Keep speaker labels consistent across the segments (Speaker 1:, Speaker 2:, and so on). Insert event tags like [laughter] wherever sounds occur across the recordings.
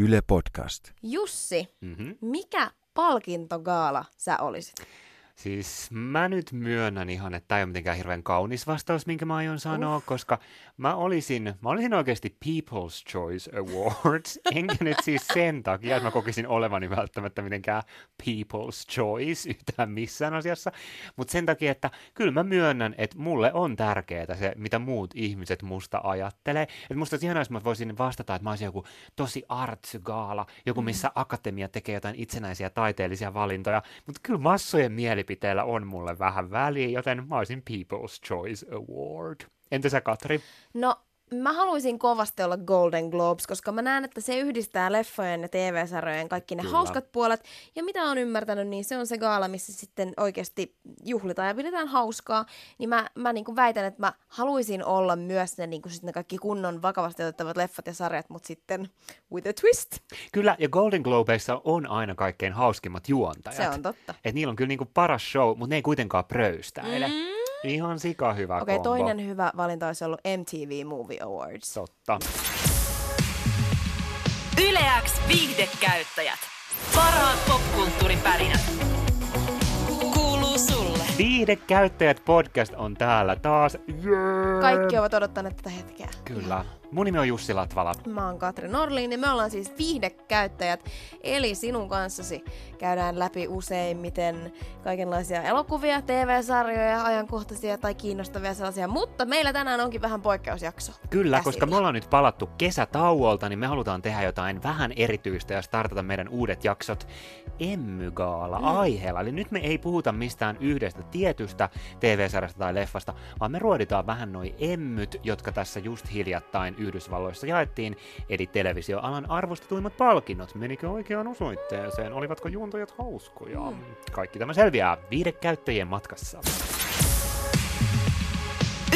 Speaker 1: Yle Podcast.
Speaker 2: Jussi,
Speaker 3: Mm-hmm.
Speaker 2: mikä palkintogaala sä olisit?
Speaker 3: Siis mä nyt myönnän ihan, että tämä ei ole mitenkään hirveän kaunis vastaus, minkä mä aion sanoa, uh. koska mä olisin, mä olisin oikeasti People's Choice Awards, [laughs] enkä nyt siis sen takia, että mä kokisin olevani välttämättä mitenkään People's Choice yhtään missään asiassa, mutta sen takia, että kyllä mä myönnän, että mulle on tärkeää se, mitä muut ihmiset musta ajattelee. Että musta olisi ihanaa, jos mä voisin vastata, että mä olisin joku tosi arts-gaala, joku missä akatemia tekee jotain itsenäisiä taiteellisia valintoja, mutta kyllä massojen mielipiteillä on mulle vähän väliä, joten mä olisin People's Choice Award. Entä sä, Katri?
Speaker 2: No, mä haluaisin kovasti olla Golden Globes, koska mä näen, että se yhdistää leffojen ja TV-sarjojen kaikki ne
Speaker 3: Kyllä.
Speaker 2: hauskat puolet. Ja mitä on ymmärtänyt, niin se on se gaala, missä sitten oikeasti juhlitaan ja pidetään hauskaa. Niin mä, mä niin väitän, että mä haluaisin olla myös ne, niin sit ne kaikki kunnon vakavasti otettavat leffat ja sarjat, mutta sitten with a twist.
Speaker 3: Kyllä, ja Golden Globeissa on aina kaikkein hauskimmat juontajat.
Speaker 2: Se on totta.
Speaker 3: Et niillä on kyllä niinku paras show, mutta ne ei kuitenkaan pröystäile. Mm. Ihan sika hyvä
Speaker 2: Okei, okay, toinen hyvä valinta olisi ollut MTV Movie Awards.
Speaker 3: Totta.
Speaker 4: Yleäks viihdekäyttäjät. Parhaat popkulttuuripärinät. Kuuluu sulle.
Speaker 3: Viihdekäyttäjät podcast on täällä taas. Yeah.
Speaker 2: Kaikki ovat odottaneet tätä hetkeä.
Speaker 3: Kyllä. Mun nimi on Jussi Latvala.
Speaker 2: Mä oon Katri Norlin ja me ollaan siis viihdekäyttäjät. Eli sinun kanssasi käydään läpi useimmiten kaikenlaisia elokuvia, TV-sarjoja, ajankohtaisia tai kiinnostavia sellaisia. Mutta meillä tänään onkin vähän poikkeusjakso.
Speaker 3: Kyllä,
Speaker 2: käsillä.
Speaker 3: koska me ollaan nyt palattu kesätauolta, niin me halutaan tehdä jotain vähän erityistä ja startata meidän uudet jaksot Emmygaala
Speaker 2: Mm.
Speaker 3: aiheella. Eli nyt me ei puhuta mistään yhdestä tietystä TV-sarjasta tai leffasta, vaan me ruoditaan vähän noi emmyt, jotka tässä just hiljattain Yhdysvalloissa jaettiin, eli televisioalan arvostetuimmat palkinnot. Menikö oikeaan osoitteeseen? Olivatko juontajat hauskoja?
Speaker 2: Mm.
Speaker 3: Kaikki tämä selviää viidekäyttäjien matkassa.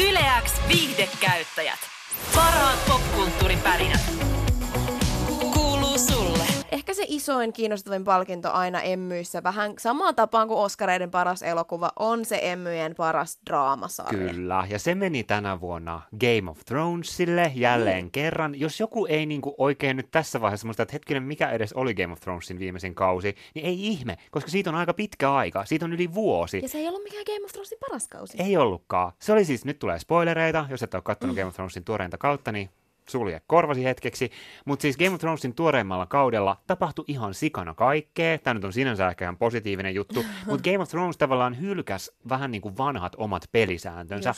Speaker 4: Yleäks viihdekäyttäjät. Parhaat popkulttuuripärinät.
Speaker 2: Ehkä se isoin kiinnostavin palkinto aina Emmyissä, vähän samaan tapaan kuin Oscareiden paras elokuva, on se Emmyjen paras draamasarja.
Speaker 3: Kyllä, ja se meni tänä vuonna Game of Thronesille jälleen mm. kerran. Jos joku ei niinku oikein nyt tässä vaiheessa muista, että hetkinen, mikä edes oli Game of Thronesin viimeisin kausi, niin ei ihme, koska siitä on aika pitkä aika. Siitä on yli vuosi.
Speaker 2: Ja se ei ollut mikään Game of Thronesin paras kausi.
Speaker 3: Ei ollutkaan. Se oli siis, nyt tulee spoilereita, jos et ole katsonut Game of Thronesin tuoreinta kautta, niin sulje korvasi hetkeksi. Mutta siis Game of Thronesin tuoreimmalla kaudella tapahtui ihan sikana kaikkea. Tämä nyt on sinänsä ehkä ihan positiivinen juttu, [laughs] mutta Game of Thrones tavallaan hylkäs vähän niin kuin vanhat omat pelisääntönsä.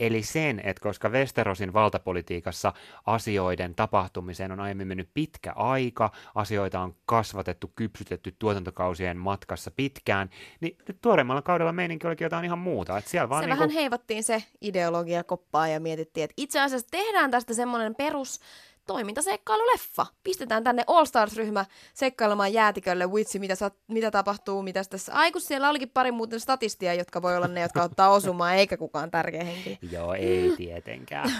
Speaker 3: Eli sen, että koska Westerosin valtapolitiikassa asioiden tapahtumiseen on aiemmin mennyt pitkä aika, asioita on kasvatettu, kypsytetty tuotantokausien matkassa pitkään, niin nyt tuoreimmalla kaudella meininki olikin jotain ihan muuta. Että siellä vaan
Speaker 2: se
Speaker 3: niinku...
Speaker 2: vähän heivattiin se ideologia koppaa ja mietittiin, että itse asiassa tehdään tästä semmoinen perus toimintaseikkailuleffa. Pistetään tänne All Stars-ryhmä seikkailemaan jäätikölle, vitsi, mitä, sat, mitä tapahtuu, mitä tässä. Ai kun siellä olikin pari muuten statistia, jotka voi olla ne, jotka ottaa osumaan, eikä kukaan tärkeä henkilö. [laughs]
Speaker 3: Joo, ei tietenkään.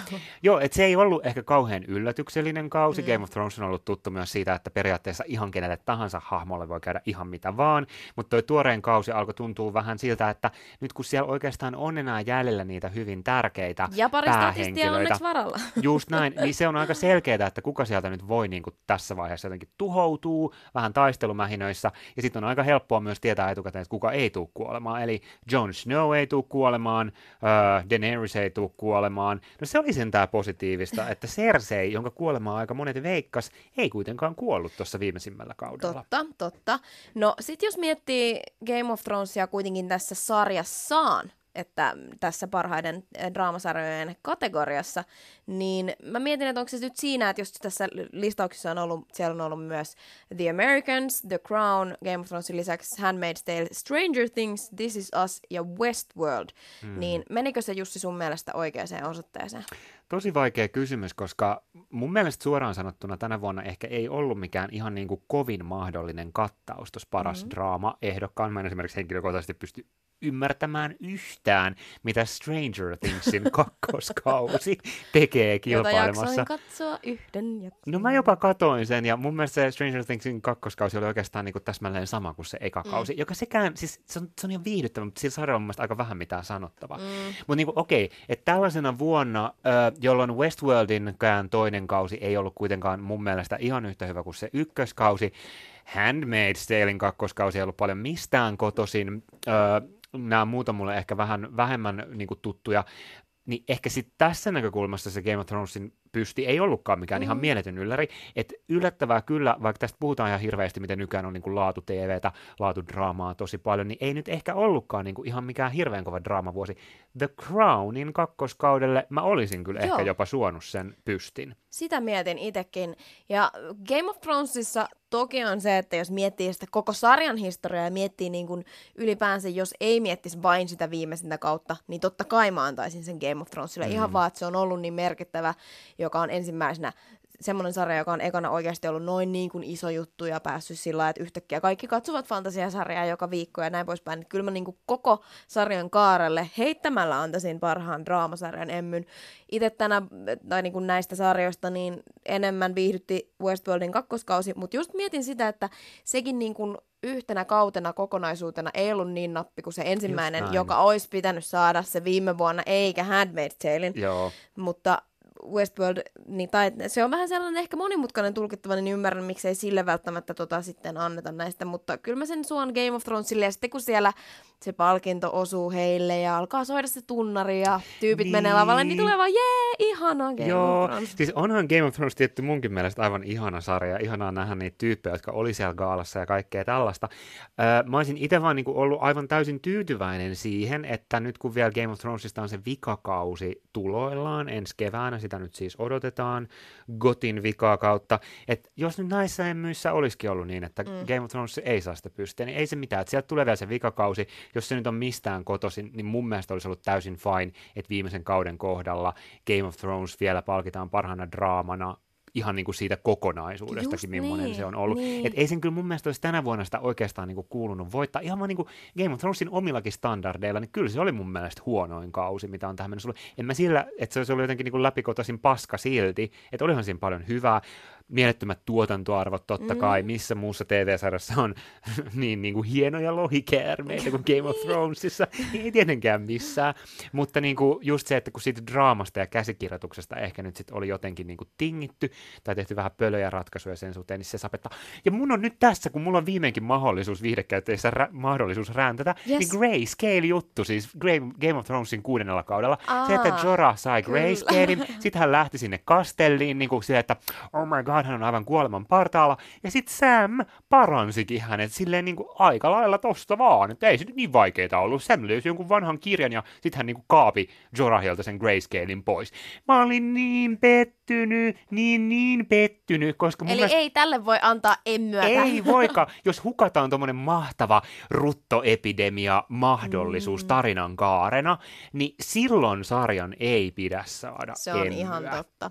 Speaker 3: Joo, et se ei ollut ehkä kauhean yllätyksellinen kausi. Mm. Game of Thrones on ollut tuttu myös siitä, että periaatteessa ihan kenelle tahansa hahmolle voi käydä ihan mitä vaan, mutta toi tuoreen kausi alkoi tuntua vähän siltä, että nyt kun siellä oikeastaan on enää jäljellä niitä hyvin tärkeitä
Speaker 2: Ja pari statistia onneksi varalla.
Speaker 3: Just näin, niin se on aika selkeää, että kuka sieltä nyt voi niin kuin tässä vaiheessa jotenkin tuhoutuu vähän taistelumähinöissä, ja sitten on aika helppoa myös tietää etukäteen, että kuka ei tule kuolemaan, eli Jon Snow ei tule kuolemaan, uh, Daenerys ei tule kuolemaan, no se oli sentään positiivista, että Cersei, jonka kuolemaa aika monet veikkas, ei kuitenkaan kuollut tuossa viimeisimmällä kaudella.
Speaker 2: Totta, totta. No sit jos miettii Game of Thronesia kuitenkin tässä sarjassaan, että tässä parhaiden eh, draamasarjojen kategoriassa, niin mä mietin, että onko se nyt siinä, että jos tässä listauksessa on ollut, siellä on ollut myös The Americans, The Crown, Game of Thronesin lisäksi Handmaid's Tale, Stranger Things, This Is Us ja Westworld, hmm. niin menikö se Jussi sun mielestä oikeaan osoitteeseen?
Speaker 3: Tosi vaikea kysymys, koska mun mielestä suoraan sanottuna tänä vuonna ehkä ei ollut mikään ihan niin kuin kovin mahdollinen kattaus tuossa paras mm-hmm. draama ehdokkaan. Mä en esimerkiksi henkilökohtaisesti pysty ymmärtämään yhtään, mitä Stranger Thingsin [laughs] kakkoskausi tekee
Speaker 2: Jota
Speaker 3: kilpailemassa.
Speaker 2: jaksoin katsoa yhden jakson.
Speaker 3: No mä jopa katoin sen, ja mun mielestä se Stranger Thingsin kakkoskausi oli oikeastaan niin kuin täsmälleen sama kuin se eka kausi, mm. joka sekään, siis se on, se on ihan viihdyttävä, mutta sillä sarjalla on aika vähän mitään sanottavaa. Mm. Mutta niin okei, että tällaisena vuonna, jolloin Westworldinkään toinen kausi ei ollut kuitenkaan mun mielestä ihan yhtä hyvä kuin se ykköskausi. Handmaid's Talein kakkoskausi ei ollut paljon mistään kotoisin. Öö, nämä muut on mulle ehkä vähän vähemmän niin kuin, tuttuja. Niin ehkä sitten tässä näkökulmassa se Game of Thronesin pysti ei ollutkaan mikään mm. ihan mieletön ylläri. Että yllättävää kyllä, vaikka tästä puhutaan ihan hirveästi, miten nykyään on niin kuin laatu TVtä, laatu draamaa tosi paljon, niin ei nyt ehkä ollutkaan niin kuin ihan mikään hirveän kova draamavuosi. The Crownin kakkoskaudelle mä olisin kyllä Joo. ehkä jopa suonut sen pystin.
Speaker 2: Sitä mietin itsekin. Ja Game of Thronesissa toki on se, että jos miettii sitä koko sarjan historiaa ja miettii niin kuin ylipäänsä, jos ei miettisi vain sitä viimeisintä kautta, niin totta kai mä antaisin sen Game of Thronesille. Mm. Ihan vaan, että se on ollut niin merkittävä joka on ensimmäisenä semmoinen sarja, joka on ekana oikeasti ollut noin niin kuin iso juttu ja päässyt sillä että yhtäkkiä kaikki katsovat fantasiasarjaa joka viikko ja näin poispäin. Kyllä mä niin kuin koko sarjan kaarelle heittämällä antaisin parhaan draamasarjan emmyn. Itse tänä, tai niin kuin näistä sarjoista, niin enemmän viihdytti Westworldin kakkoskausi, mutta just mietin sitä, että sekin niin kuin yhtenä kautena kokonaisuutena ei ollut niin nappi kuin se ensimmäinen, joka olisi pitänyt saada se viime vuonna, eikä Handmaid's Talein.
Speaker 3: Joo.
Speaker 2: Mutta Westworld, niin, tai se on vähän sellainen ehkä monimutkainen tulkittava, niin ymmärrän, miksei sille välttämättä tota sitten anneta näistä, mutta kyllä mä sen suon Game of Thronesille, ja sitten kun siellä se palkinto osuu heille ja alkaa soida se tunnari ja tyypit niin. menee lavalle, niin tulee vaan jee, ihana Game Joo, of Thrones.
Speaker 3: siis onhan Game of Thrones tietty munkin mielestä aivan ihana sarja, ihanaa nähdä niitä tyyppejä, jotka oli siellä gaalassa ja kaikkea tällaista. Öö, mä olisin itse vaan niinku ollut aivan täysin tyytyväinen siihen, että nyt kun vielä Game of Thronesista on se vikakausi tuloillaan ensi keväänä, sitä nyt siis odotetaan Gotin vikaa kautta, että jos nyt näissä emmyissä olisikin ollut niin, että mm. Game of Thrones ei saa sitä pystyä, niin ei se mitään, että sieltä tulee vielä se vikakausi, jos se nyt on mistään kotoisin, niin mun mielestä olisi ollut täysin fine, että viimeisen kauden kohdalla Game of Thrones vielä palkitaan parhaana draamana ihan niin kuin siitä kokonaisuudestakin, Just millainen niin, se on ollut. Niin. Et ei sen kyllä mun mielestä olisi tänä vuonna sitä oikeastaan niin kuin kuulunut voittaa. Ihan vaan niin kuin Game of Thronesin omillakin standardeilla, niin kyllä se oli mun mielestä huonoin kausi, mitä on tähän mennessä ollut. En mä sillä, että se olisi ollut jotenkin niin kuin läpikotaisin paska silti, että olihan siinä paljon hyvää mielettömät tuotantoarvot totta mm. kai, missä muussa TV-sarjassa on [laughs] niin, niin kuin hienoja lohikäärmeitä kuin Game of Thronesissa, ei tietenkään missään, mutta niin kuin just se, että kun siitä draamasta ja käsikirjoituksesta ehkä nyt sitten oli jotenkin niin kuin tingitty tai tehty vähän pölöjä ratkaisuja sen suhteen, niin se sapettaa. Ja mun on nyt tässä, kun mulla on viimeinkin mahdollisuus viihdekäyttäjissä rä- mahdollisuus räntätä, yes. niin Grayscale-juttu, siis Game of Thronesin kuudennella kaudella, Aa, se, että Jorah sai Grayscalein, sitten hän lähti sinne kastelliin, niin kuin se, että oh my god, hän on aivan kuoleman partaalla. Ja sitten Sam paransikin hänet silleen niin kuin aika lailla tosta vaan, että ei se nyt niin vaikeeta ollut. Sam löysi jonkun vanhan kirjan ja sitten hän niin kuin kaapi Jorahilta sen grayscalein pois. Mä olin niin pettynyt, niin niin pettynyt, koska mun
Speaker 2: Eli
Speaker 3: mielestä...
Speaker 2: ei tälle voi antaa emmyä.
Speaker 3: Ei [laughs] voika, jos hukataan tuommoinen mahtava ruttoepidemia mahdollisuus mm. tarinan kaarena, niin silloin sarjan ei pidä saada
Speaker 2: Se on
Speaker 3: emmyä.
Speaker 2: ihan totta.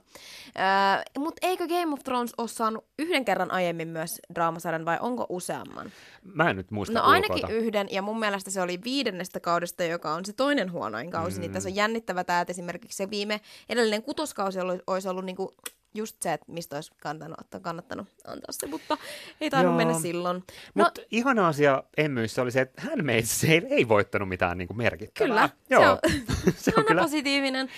Speaker 2: Äh, Mutta eikö Game of Thrones ole saanut yhden kerran aiemmin myös draamasarjan vai onko useamman?
Speaker 3: Mä en nyt muista
Speaker 2: No ainakin ulkoilta. yhden ja mun mielestä se oli viidennestä kaudesta, joka on se toinen huonoin kausi. Mm. Niin tässä on jännittävä tämä, että esimerkiksi se viime edellinen kutoskausi olisi ollut niinku just se, että mistä olisi kannattanut, kannattanut antaa se, mutta ei tainnut mennä silloin.
Speaker 3: No, mutta ihana asia Emmyissä oli se, että hän meistä ei voittanut mitään niin kuin merkittävää.
Speaker 2: Kyllä, Joo. [laughs] se on, se on kyllä. positiivinen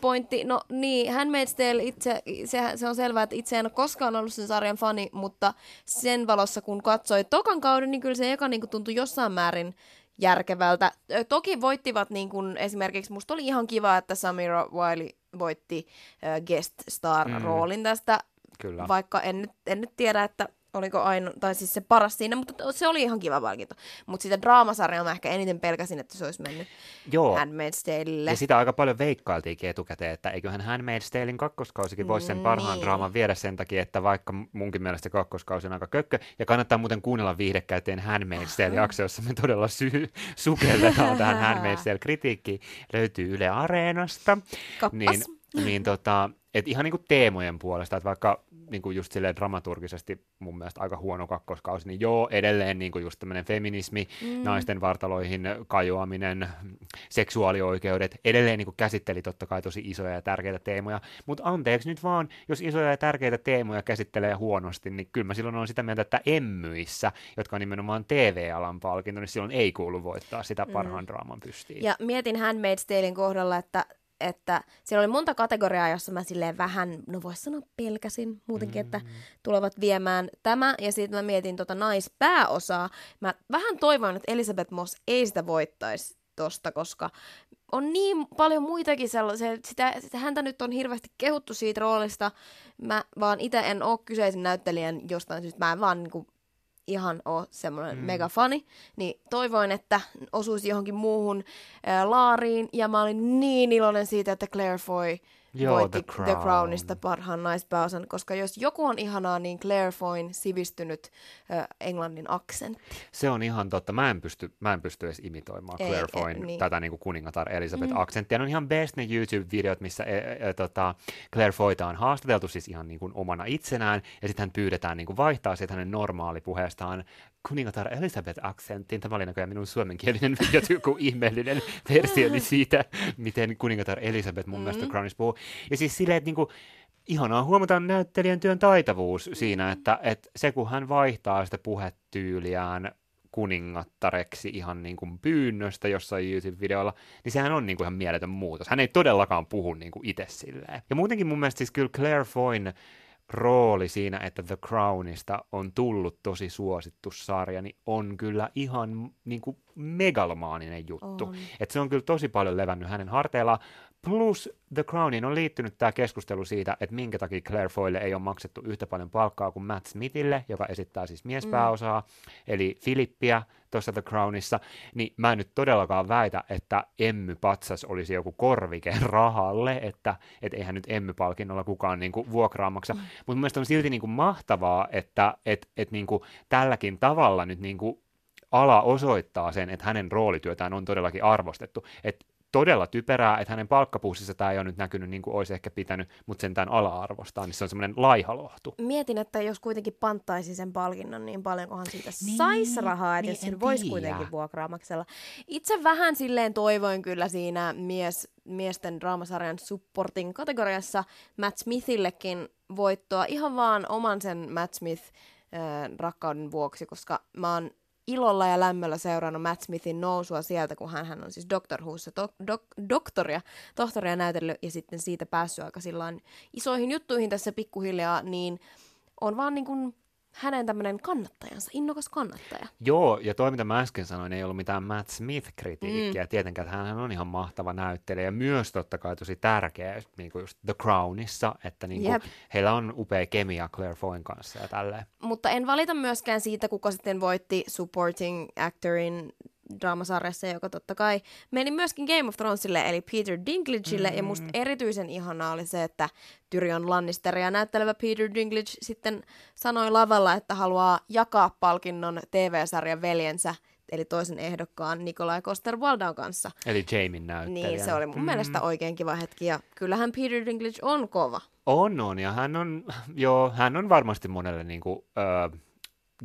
Speaker 2: pointti. No niin, Tale itse, se, se on selvää, että itse en ole koskaan ollut sen sarjan fani, mutta sen valossa kun katsoi tokan kauden, niin kyllä se eka niin kuin tuntui jossain määrin järkevältä. Toki voittivat niin kuin esimerkiksi, musta oli ihan kiva, että Samira Wiley voitti äh, guest star-roolin mm. tästä, Kyllä. vaikka en nyt, en nyt tiedä, että oliko aino, tai siis se paras siinä, mutta se oli ihan kiva palkinto. Mutta sitä draamasarjaa mä ehkä eniten pelkäsin, että se olisi mennyt Joo. Handmaid's Taleille.
Speaker 3: Ja sitä aika paljon veikkailtiinkin etukäteen, että eiköhän Handmaid's Talein kakkoskausikin voisi sen parhaan niin. draaman viedä sen takia, että vaikka munkin mielestä kakkoskausi on aika kökkö, ja kannattaa muuten kuunnella viihdekäyteen Handmaid's Tale-jakso, jossa me todella sy- sukelletaan tähän [laughs] Handmaid's Tale-kritiikkiin, löytyy Yle Areenasta.
Speaker 2: Kappas.
Speaker 3: Niin, niin tota, et ihan niin kuin teemojen puolesta, että vaikka niin kuin just silleen dramaturgisesti mun mielestä aika huono kakkoskausi, niin joo, edelleen niin kuin just tämmöinen feminismi, mm. naisten vartaloihin kajoaminen, seksuaalioikeudet, edelleen niin kuin käsitteli totta kai tosi isoja ja tärkeitä teemoja, mutta anteeksi nyt vaan, jos isoja ja tärkeitä teemoja käsittelee huonosti, niin kyllä mä silloin on sitä mieltä, että emmyissä, jotka on nimenomaan TV-alan palkinto, niin silloin ei kuulu voittaa sitä mm. parhaan mm. draaman pystiin.
Speaker 2: Ja mietin Handmaid's Talein kohdalla, että että siellä oli monta kategoriaa, jossa mä silleen vähän, no vois sanoa pelkäsin muutenkin, mm. että tulevat viemään tämä. Ja sitten mä mietin tota naispääosaa. Mä vähän toivoin, että Elisabeth Moss ei sitä voittaisi tosta, koska on niin paljon muitakin sellaisia, sitä, sitä häntä nyt on hirveästi kehuttu siitä roolista. Mä vaan itse en ole kyseisen näyttelijän jostain syystä, mä en vaan niinku ihan ole semmoinen mm. megafani, niin toivoin, että osuisi johonkin muuhun ää, laariin, ja mä olin niin iloinen siitä, että Claire Foy
Speaker 3: Joo,
Speaker 2: voitti
Speaker 3: The Crown.
Speaker 2: The Crownista parhaan naispääosan, koska jos joku on ihanaa, niin Claire Foyn sivistynyt ää, englannin aksentti.
Speaker 3: Se on ihan totta. Mä en pysty, mä en pysty edes imitoimaan
Speaker 2: Ei,
Speaker 3: Claire
Speaker 2: ei,
Speaker 3: Foyn
Speaker 2: niin.
Speaker 3: tätä niin kuin kuningatar Elisabeth-aksenttia. Ne on ihan best ne YouTube-videot, missä e, e, tota, Claire Foyta on haastateltu siis ihan niin kuin omana itsenään, ja sitten hän pyydetään niin kuin vaihtaa siitä hänen normaali puheestaan kuningatar Elisabeth-aksenttiin. Tämä oli näköjään minun suomenkielinen [laughs] joku ihmeellinen versio siitä, miten kuningatar Elisabeth mun mielestä
Speaker 2: Mm.
Speaker 3: Crownissa puhuu. Ja siis silleen, että niin kuin, ihanaa huomata näyttelijän työn taitavuus siinä, että, että se kun hän vaihtaa sitä puhetyyliään kuningattareksi ihan niin kuin pyynnöstä jossain YouTube-videolla, niin sehän on niin kuin ihan mieletön muutos. Hän ei todellakaan puhu niin kuin itse silleen. Ja muutenkin mun mielestä siis kyllä Claire Foyn rooli siinä, että The Crownista on tullut tosi suosittu sarja, niin on kyllä ihan niin kuin megalomaaninen juttu.
Speaker 2: On.
Speaker 3: Et se on kyllä tosi paljon levännyt hänen harteillaan. Plus The Crowniin on liittynyt tämä keskustelu siitä, että minkä takia Claire Foylle ei ole maksettu yhtä paljon palkkaa kuin Matt Smithille, joka esittää siis miespääosaa, mm. eli Filippiä tuossa The Crownissa, niin mä en nyt todellakaan väitä, että Emmy Patsas olisi joku korvike [laughs] rahalle, että et eihän nyt Emmy-palkinnolla kukaan niinku vuokraa maksa, mm. mutta mun mielestä on silti niinku mahtavaa, että et, et niinku tälläkin tavalla nyt niinku ala osoittaa sen, että hänen roolityötään on todellakin arvostettu. Et todella typerää, että hänen palkkapussissa tämä ei ole nyt näkynyt niin kuin olisi ehkä pitänyt, mutta sentään ala-arvostaa, niin se on semmoinen laihalohtu.
Speaker 2: Mietin, että jos kuitenkin panttaisi sen palkinnon, niin paljonkohan siitä
Speaker 3: Niin,
Speaker 2: saisi rahaa, että
Speaker 3: niin
Speaker 2: jos
Speaker 3: en
Speaker 2: sillä voisi kuitenkin vuokraa maksella. Itse vähän silleen toivoin kyllä siinä mies, miesten draamasarjan supporting kategoriassa Matt Smithillekin voittoa ihan vaan oman sen Matt Smith äh, rakkauden vuoksi, koska mä oon ilolla ja lämmöllä seurannut Matt Smithin nousua sieltä, kun hän, hän on siis Doctor Whossa do, do, doktoria, tohtoria näytellyt ja sitten siitä päässyt aika sillain isoihin juttuihin tässä pikkuhiljaa, niin on vaan niin kuin hänen tämmöinen kannattajansa, innokas kannattaja.
Speaker 3: Joo, ja toi mitä mä äsken sanoin, ei ollut mitään Matt Smith-kritiikkiä. Mm. Tietenkään, että hän on ihan mahtava näyttelijä ja myös totta kai tosi tärkeä, niin kuin just The Crownissa, että niin kuin heillä on upea kemia Claire Foyn kanssa ja tälleen.
Speaker 2: Mutta en valita myöskään siitä, kuka sitten voitti supporting actorin draamasarjassa, joka totta kai meni myöskin Game of Thronesille, eli Peter Dinklageille, mm. ja musta erityisen ihanaa oli se, että Tyrion Lannisteria näyttelevä Peter Dinklage sitten sanoi lavalla, että haluaa jakaa palkinnon TV-sarjan veljensä, eli toisen ehdokkaan Nikolai Coster-Waldau kanssa.
Speaker 3: Eli Jamin näyttelijä.
Speaker 2: Niin, se oli mun mm. mielestä oikein kiva hetki, ja kyllähän Peter Dinklage on kova.
Speaker 3: On, on, ja hän on, joo, hän on varmasti monelle niin kuin,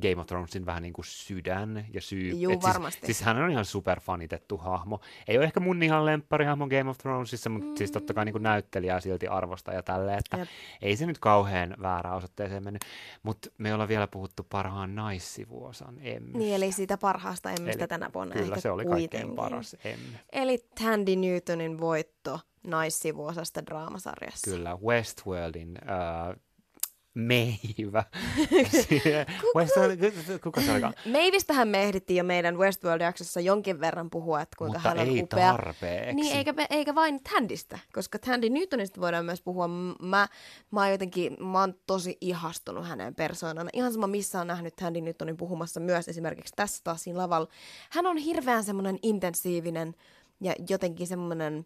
Speaker 3: Game of Thronesin vähän niin kuin sydän ja syy.
Speaker 2: Juu,
Speaker 3: Et siis,
Speaker 2: varmasti.
Speaker 3: siis hän on ihan superfanitettu hahmo. Ei ole ehkä mun ihan lempparihahmo Game of Thronesissa, mutta mm. siis totta kai niin kuin näyttelijää silti arvosta ja tälleen, että
Speaker 2: Jep.
Speaker 3: ei se nyt kauhean väärään osoitteeseen mennyt. Mutta me ollaan vielä puhuttu parhaan naissivuosan Emmystä.
Speaker 2: Niin, eli siitä parhaasta emmistä
Speaker 3: Eli
Speaker 2: tänä vuonna
Speaker 3: Kyllä se oli
Speaker 2: kuitenkin.
Speaker 3: kaikkein paras Emmy.
Speaker 2: Eli Tandy Newtonin voitto naissivuosasta draamasarjassa.
Speaker 3: Kyllä, Westworldin äh, meivä. [laughs] Westworld, kuka se olikaan?
Speaker 2: Meivistähän me ehdittiin jo meidän Westworld-jaksossa jonkin verran puhua, että kuinka
Speaker 3: Mutta
Speaker 2: hän on
Speaker 3: ei
Speaker 2: upea.
Speaker 3: tarpeeksi.
Speaker 2: Niin, eikä, eikä vain Tandystä, koska Tandy Newtonista voidaan myös puhua. Mä, mä oon jotenkin, mä oon tosi ihastunut hänen persoonana. Ihan sama, missä on nähnyt Tandy Newtonin puhumassa myös esimerkiksi tässä taas siinä lavalla. Hän on hirveän semmoinen intensiivinen ja jotenkin semmoinen...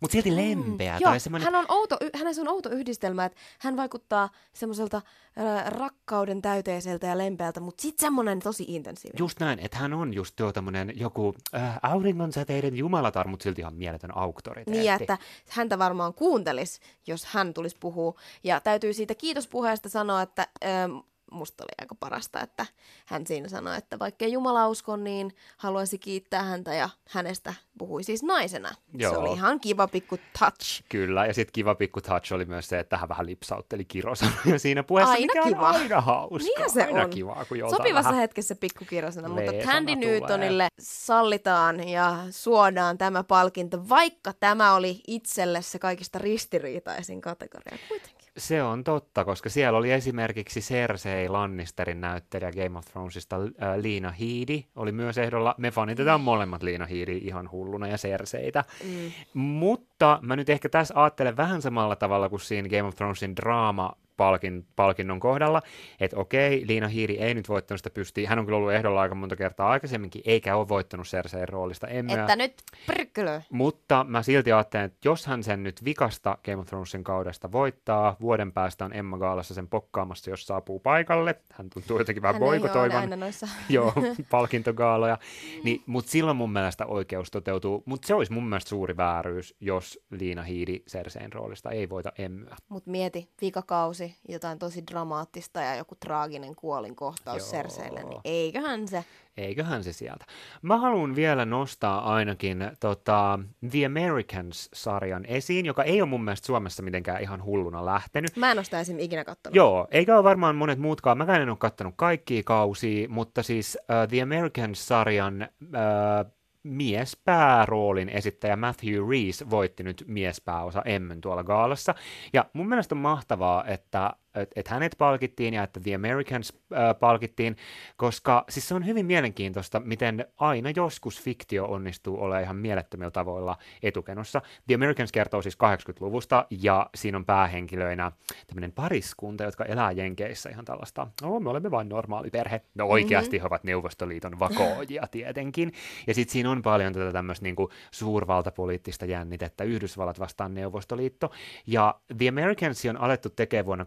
Speaker 3: Mutta silti lempeä.
Speaker 2: Mm, Joo,
Speaker 3: tai semmoinen,
Speaker 2: hän on outo, hänessä on outo yhdistelmä, että hän vaikuttaa semmoiselta äh, rakkauden täyteiseltä ja lempeältä, mutta sitten semmoinen tosi intensiivinen.
Speaker 3: Just näin, että hän on just tuo tämmöinen joku äh, auringonsäteiden jumalatar, mutta silti ihan mieletön auktoriteetti.
Speaker 2: Niin, että häntä varmaan kuuntelis, jos hän tulisi puhua. Ja täytyy siitä kiitospuheesta sanoa, että ähm, musta oli aika parasta, että hän siinä sanoi, että vaikka Jumala usko, niin haluaisi kiittää häntä ja hänestä puhui siis naisena.
Speaker 3: Joo.
Speaker 2: Se oli ihan kiva pikku touch.
Speaker 3: Kyllä, ja sitten kiva pikku touch oli myös se, että hän vähän lipsautteli kirosanoja [laughs] siinä puheessa,
Speaker 2: Aina
Speaker 3: mikä
Speaker 2: kiva.
Speaker 3: on aina hauskaa.
Speaker 2: Niinhän se
Speaker 3: aina
Speaker 2: on.
Speaker 3: kivaa, kun
Speaker 2: Sopivassa
Speaker 3: vähän...
Speaker 2: hetkessä pikkukirosana, mutta Tandy. Newtonille sallitaan ja suodaan tämä palkinto, vaikka tämä oli itselle se kaikista ristiriitaisin kategoria kuitenkin.
Speaker 3: Se on totta, koska siellä oli esimerkiksi Cersei Lannisterin näyttelijä Game of Thronesista äh, Liina Hiidi, oli myös ehdolla. Me fanitetaan molemmat Liina Hiidi ihan hulluna ja Cerseitä.
Speaker 2: Mm.
Speaker 3: Mutta mä nyt ehkä tässä ajattelen vähän samalla tavalla kuin siinä Game of Thronesin draama palkin, palkinnon kohdalla, että okei, Liina Hiiri ei nyt voittanut sitä pystiä. Hän on kyllä ollut ehdolla aika monta kertaa aikaisemminkin, eikä ole voittanut Cersein roolista. Emmyä.
Speaker 2: Että nyt prkkylö.
Speaker 3: Mutta mä silti ajattelen, että jos hän sen nyt vikasta Game of Thronesin kaudesta voittaa, vuoden päästä on Emma Gaalassa sen pokkaamassa, jos saapuu paikalle. Hän tuntuu jotenkin vähän boikotoivan [laughs] joo, [laughs] palkintogaaloja. Niin, mutta silloin mun mielestä oikeus toteutuu. Mutta se olisi mun mielestä suuri vääryys, jos Liina Hiidi Cersein roolista ei voita Emmyä.
Speaker 2: Mut mieti, vikakausi, jotain tosi dramaattista ja joku traaginen kuolinkohtaus
Speaker 3: Joo.
Speaker 2: Serseille, niin eiköhän se.
Speaker 3: Eiköhän se sieltä. Mä haluan vielä nostaa ainakin tota, The Americans-sarjan esiin, joka ei ole mun mielestä Suomessa mitenkään ihan hulluna lähtenyt.
Speaker 2: Mä en ole sitä ikinä kattonut.
Speaker 3: Joo, eikä ole varmaan monet muutkaan. Mäkään en ole kattonut kaikkia kausia, mutta siis uh, The Americans-sarjan uh, miespääroolin esittäjä Matthew Reese voitti nyt miespääosa Emmyn tuolla gaalassa. Ja mun mielestä on mahtavaa, että et, et hänet palkittiin ja että The Americans äh, palkittiin, koska siis se on hyvin mielenkiintoista, miten aina joskus fiktio onnistuu olemaan ihan mielettömillä tavoilla etukenossa. The Americans kertoo siis 80-luvusta ja siinä on päähenkilöinä tämmöinen pariskunta, jotka elää Jenkeissä ihan tällaista, no me olemme vain normaali perhe. No oikeasti mm-hmm. he ovat Neuvostoliiton vakoojia [laughs] tietenkin. Ja sitten siinä on paljon tätä tämmöistä niinku suurvaltapoliittista jännitettä, Yhdysvallat vastaan Neuvostoliitto. Ja The Americans on alettu tekemään vuonna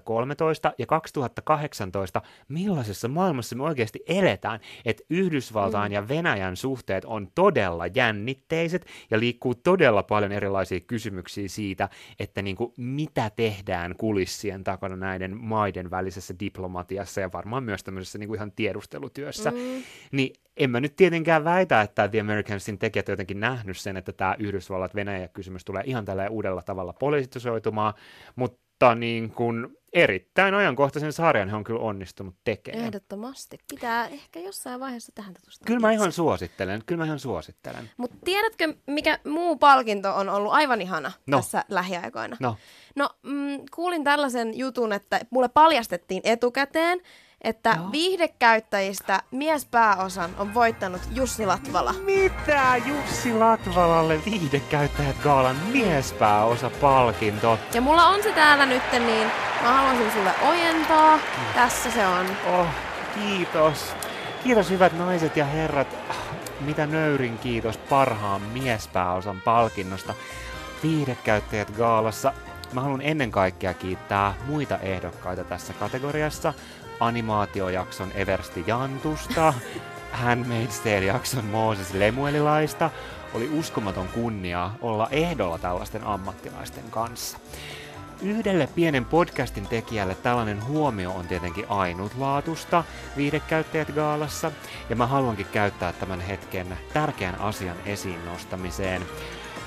Speaker 3: 2013 ja 2018, millaisessa maailmassa me oikeasti eletään, että Yhdysvaltain mm. ja Venäjän suhteet on todella jännitteiset ja liikkuu todella paljon erilaisia kysymyksiä siitä, että niin kuin, mitä tehdään kulissien takana näiden maiden välisessä diplomatiassa ja varmaan myös tämmöisessä niin kuin ihan tiedustelutyössä. Mm. Niin en mä nyt tietenkään väitä, että The Americansin tekijät jotenkin nähnyt sen, että tämä Yhdysvallat-Venäjä-kysymys tulee ihan tällä uudella tavalla politisoitumaan, mutta niin kuin erittäin ajankohtaisen sarjan he on kyllä onnistunut tekemään.
Speaker 2: Ehdottomasti. Pitää ehkä jossain vaiheessa tähän tutustua.
Speaker 3: Kyllä mä ihan suosittelen, kyllä mä ihan suosittelen.
Speaker 2: Mutta tiedätkö, mikä muu palkinto on ollut aivan ihana
Speaker 3: No.
Speaker 2: tässä lähiaikoina?
Speaker 3: No,
Speaker 2: No, mm, kuulin tällaisen jutun, että mulle paljastettiin etukäteen, että
Speaker 3: Joo.
Speaker 2: viihdekäyttäjistä miespääosan on voittanut Jussi Latvala.
Speaker 3: mitä Jussi Latvalalle viihdekäyttäjät gaalan miespääosa palkinto?
Speaker 2: Ja mulla on se täällä nyt, niin mä haluaisin sulle ojentaa. Tässä se on.
Speaker 3: Oh, kiitos. Kiitos hyvät naiset ja herrat. Mitä nöyrin kiitos parhaan miespääosan palkinnosta. Viihdekäyttäjät gaalassa. Mä haluan ennen kaikkea kiittää muita ehdokkaita tässä kategoriassa. Animaatiojakson Eversti Jantusta, [laughs] Handmaid's Tale-jakson Mooses Lemuelilaista. Oli uskomaton kunnia olla ehdolla tällaisten ammattilaisten kanssa. Yhdelle pienen podcastin tekijälle tällainen huomio on tietenkin ainutlaatusta viidekäyttäjät gaalassa, ja mä haluankin käyttää tämän hetken tärkeän asian esiin nostamiseen.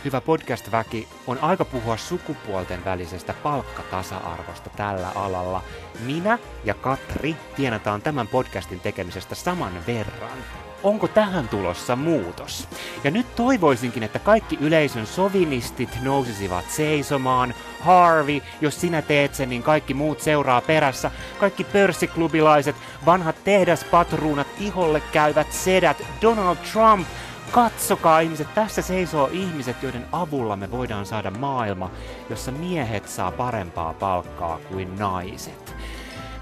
Speaker 3: Hyvä podcast-väki, on aika puhua sukupuolten välisestä palkkatasa-arvosta tällä alalla. Minä ja Katri tienataan tämän podcastin tekemisestä saman verran. Onko tähän tulossa muutos? Ja nyt toivoisinkin, että kaikki yleisön sovinistit nousisivat seisomaan. Harvey, jos sinä teet sen, niin kaikki muut seuraa perässä. Kaikki pörssiklubilaiset, vanhat tehdaspatruunat, iholle käyvät sedät, Donald Trump, Katsokaa ihmiset, tässä seisoo ihmiset, joiden avulla me voidaan saada maailma, jossa miehet saa parempaa palkkaa kuin naiset.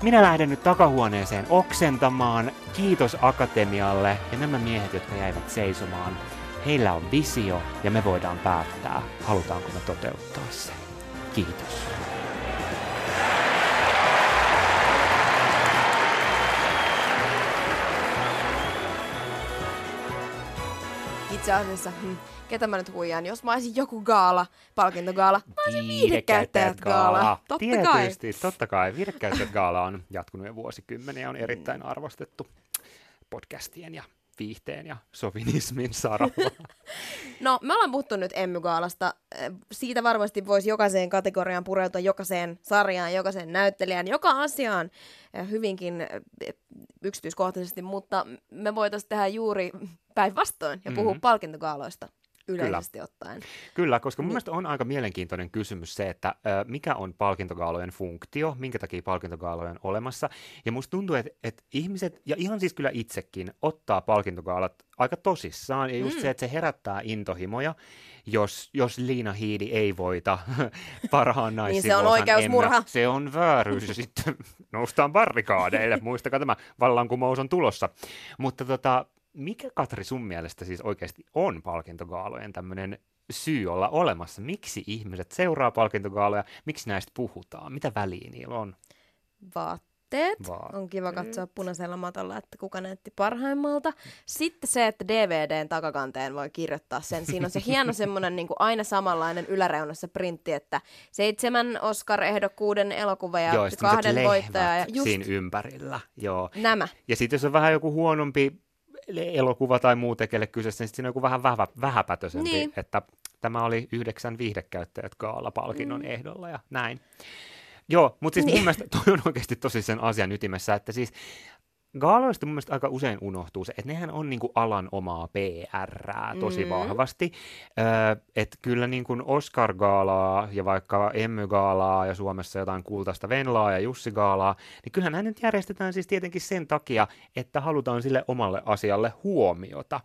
Speaker 3: Minä lähden nyt takahuoneeseen oksentamaan. Kiitos Akatemialle ja nämä miehet, jotka jäivät seisomaan. Heillä on visio ja me voidaan päättää, halutaanko me toteuttaa se. Kiitos.
Speaker 2: Itse asiassa, hm, ketä mä nyt huijaan, jos mä olisin joku gaala, palkintogaala, mä olisin viihdekäyttäjät gaala. Totta
Speaker 3: Tietysti,
Speaker 2: kai.
Speaker 3: totta kai. Viihdekäyttäjät gaala on jatkunut jo vuosikymmeniä ja on erittäin arvostettu podcastien ja viihteen ja sovinismin saralla. [laughs]
Speaker 2: No, me ollaan puhuttu nyt Emmygaalasta. Eh, Siitä varmasti voisi jokaiseen kategoriaan pureutua, jokaiseen sarjaan, jokaiseen näyttelijään, joka asiaan eh, hyvinkin eh, yksityiskohtaisesti, mutta me voitaisiin tehdä juuri päinvastoin ja puhua
Speaker 3: Mhm.
Speaker 2: palkintogaaloista yleisesti ottaen.
Speaker 3: Kyllä, koska mun
Speaker 2: Niin.
Speaker 3: mielestä on aika mielenkiintoinen kysymys se, että ö, mikä on palkintogaalojen funktio, minkä takia palkintogaaloja on olemassa. Ja musta tuntuu, että, että ihmiset, ja ihan siis kyllä itsekin, ottaa palkintogaalat aika tosissaan. Ja just
Speaker 2: Mm.
Speaker 3: se, että se herättää intohimoja, jos, jos Liina Hiidi ei voita [laughs] parhaan
Speaker 2: Niin se on oikeusmurha.
Speaker 3: Se on vääryys ja sitten [laughs] noustaan barrikaadeille. Muistakaa tämä, vallankumous on tulossa. Mutta tota, mikä Katri sun mielestä siis oikeasti on palkintogaalojen tämmöinen syy olla olemassa? Miksi ihmiset seuraa palkintogaaloja? Miksi näistä puhutaan? Mitä väliä niillä on?
Speaker 2: Vaatteet.
Speaker 3: Vaatteet.
Speaker 2: On kiva katsoa punaisella matolla, että kuka näytti parhaimmalta. Sitten se, että DVDn takakanteen voi kirjoittaa sen. Siinä on se hieno [laughs] semmoinen niin kuin aina samanlainen yläreunassa printti, että seitsemän Oscar-ehdokkuuden elokuva ja
Speaker 3: Joo,
Speaker 2: kahden voittaja. Ja just
Speaker 3: siinä ympärillä. Joo.
Speaker 2: nämä.
Speaker 3: Ja sitten jos on vähän joku huonompi elokuva tai muu tekele kyseessä, niin siinä on joku vähän vähä, vähäpätösempi,
Speaker 2: Niin.
Speaker 3: että tämä oli yhdeksän viihdekäyttäjät Gaala-palkinnon
Speaker 2: Mm.
Speaker 3: ehdolla ja näin. Joo, mutta siis
Speaker 2: Niin.
Speaker 3: mun mielestä toi on oikeasti tosi sen asian ytimessä, että siis Gaaloista mun mielestä aika usein unohtuu se, että nehän on niinku alan omaa PRää tosi
Speaker 2: Mm.
Speaker 3: vahvasti. Öö, että kyllä niinku Oscar-gaalaa ja vaikka Emmy-gaalaa ja Suomessa jotain kultaista Venlaa ja Jussi-gaalaa, niin kyllähän nämä nyt järjestetään siis tietenkin sen takia, että halutaan sille omalle asialle huomiota.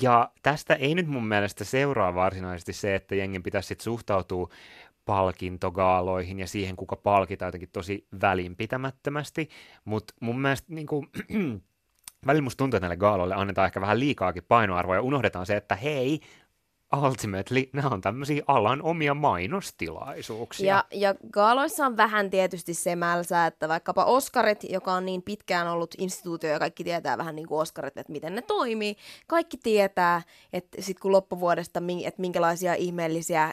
Speaker 3: Ja tästä ei nyt mun mielestä seuraa varsinaisesti se, että jengin pitäisi sit suhtautua palkintogaaloihin ja siihen, kuka palkitaan jotenkin tosi välinpitämättömästi, mutta mun mielestä niin kuin, [clears throat] välillä musta tuntuu, että näille gaaloille annetaan ehkä vähän liikaakin painoarvoa ja unohdetaan se, että hei, ultimately, nämä on tämmöisiä alan omia mainostilaisuuksia.
Speaker 2: Ja, ja gaaloissa on vähän tietysti se mälsä, että vaikkapa Oscarit, joka on niin pitkään ollut instituutio ja kaikki tietää vähän niin kuin Oscarit, että miten ne toimii. Kaikki tietää, että sitten kun loppuvuodesta, että minkälaisia ihmeellisiä äh,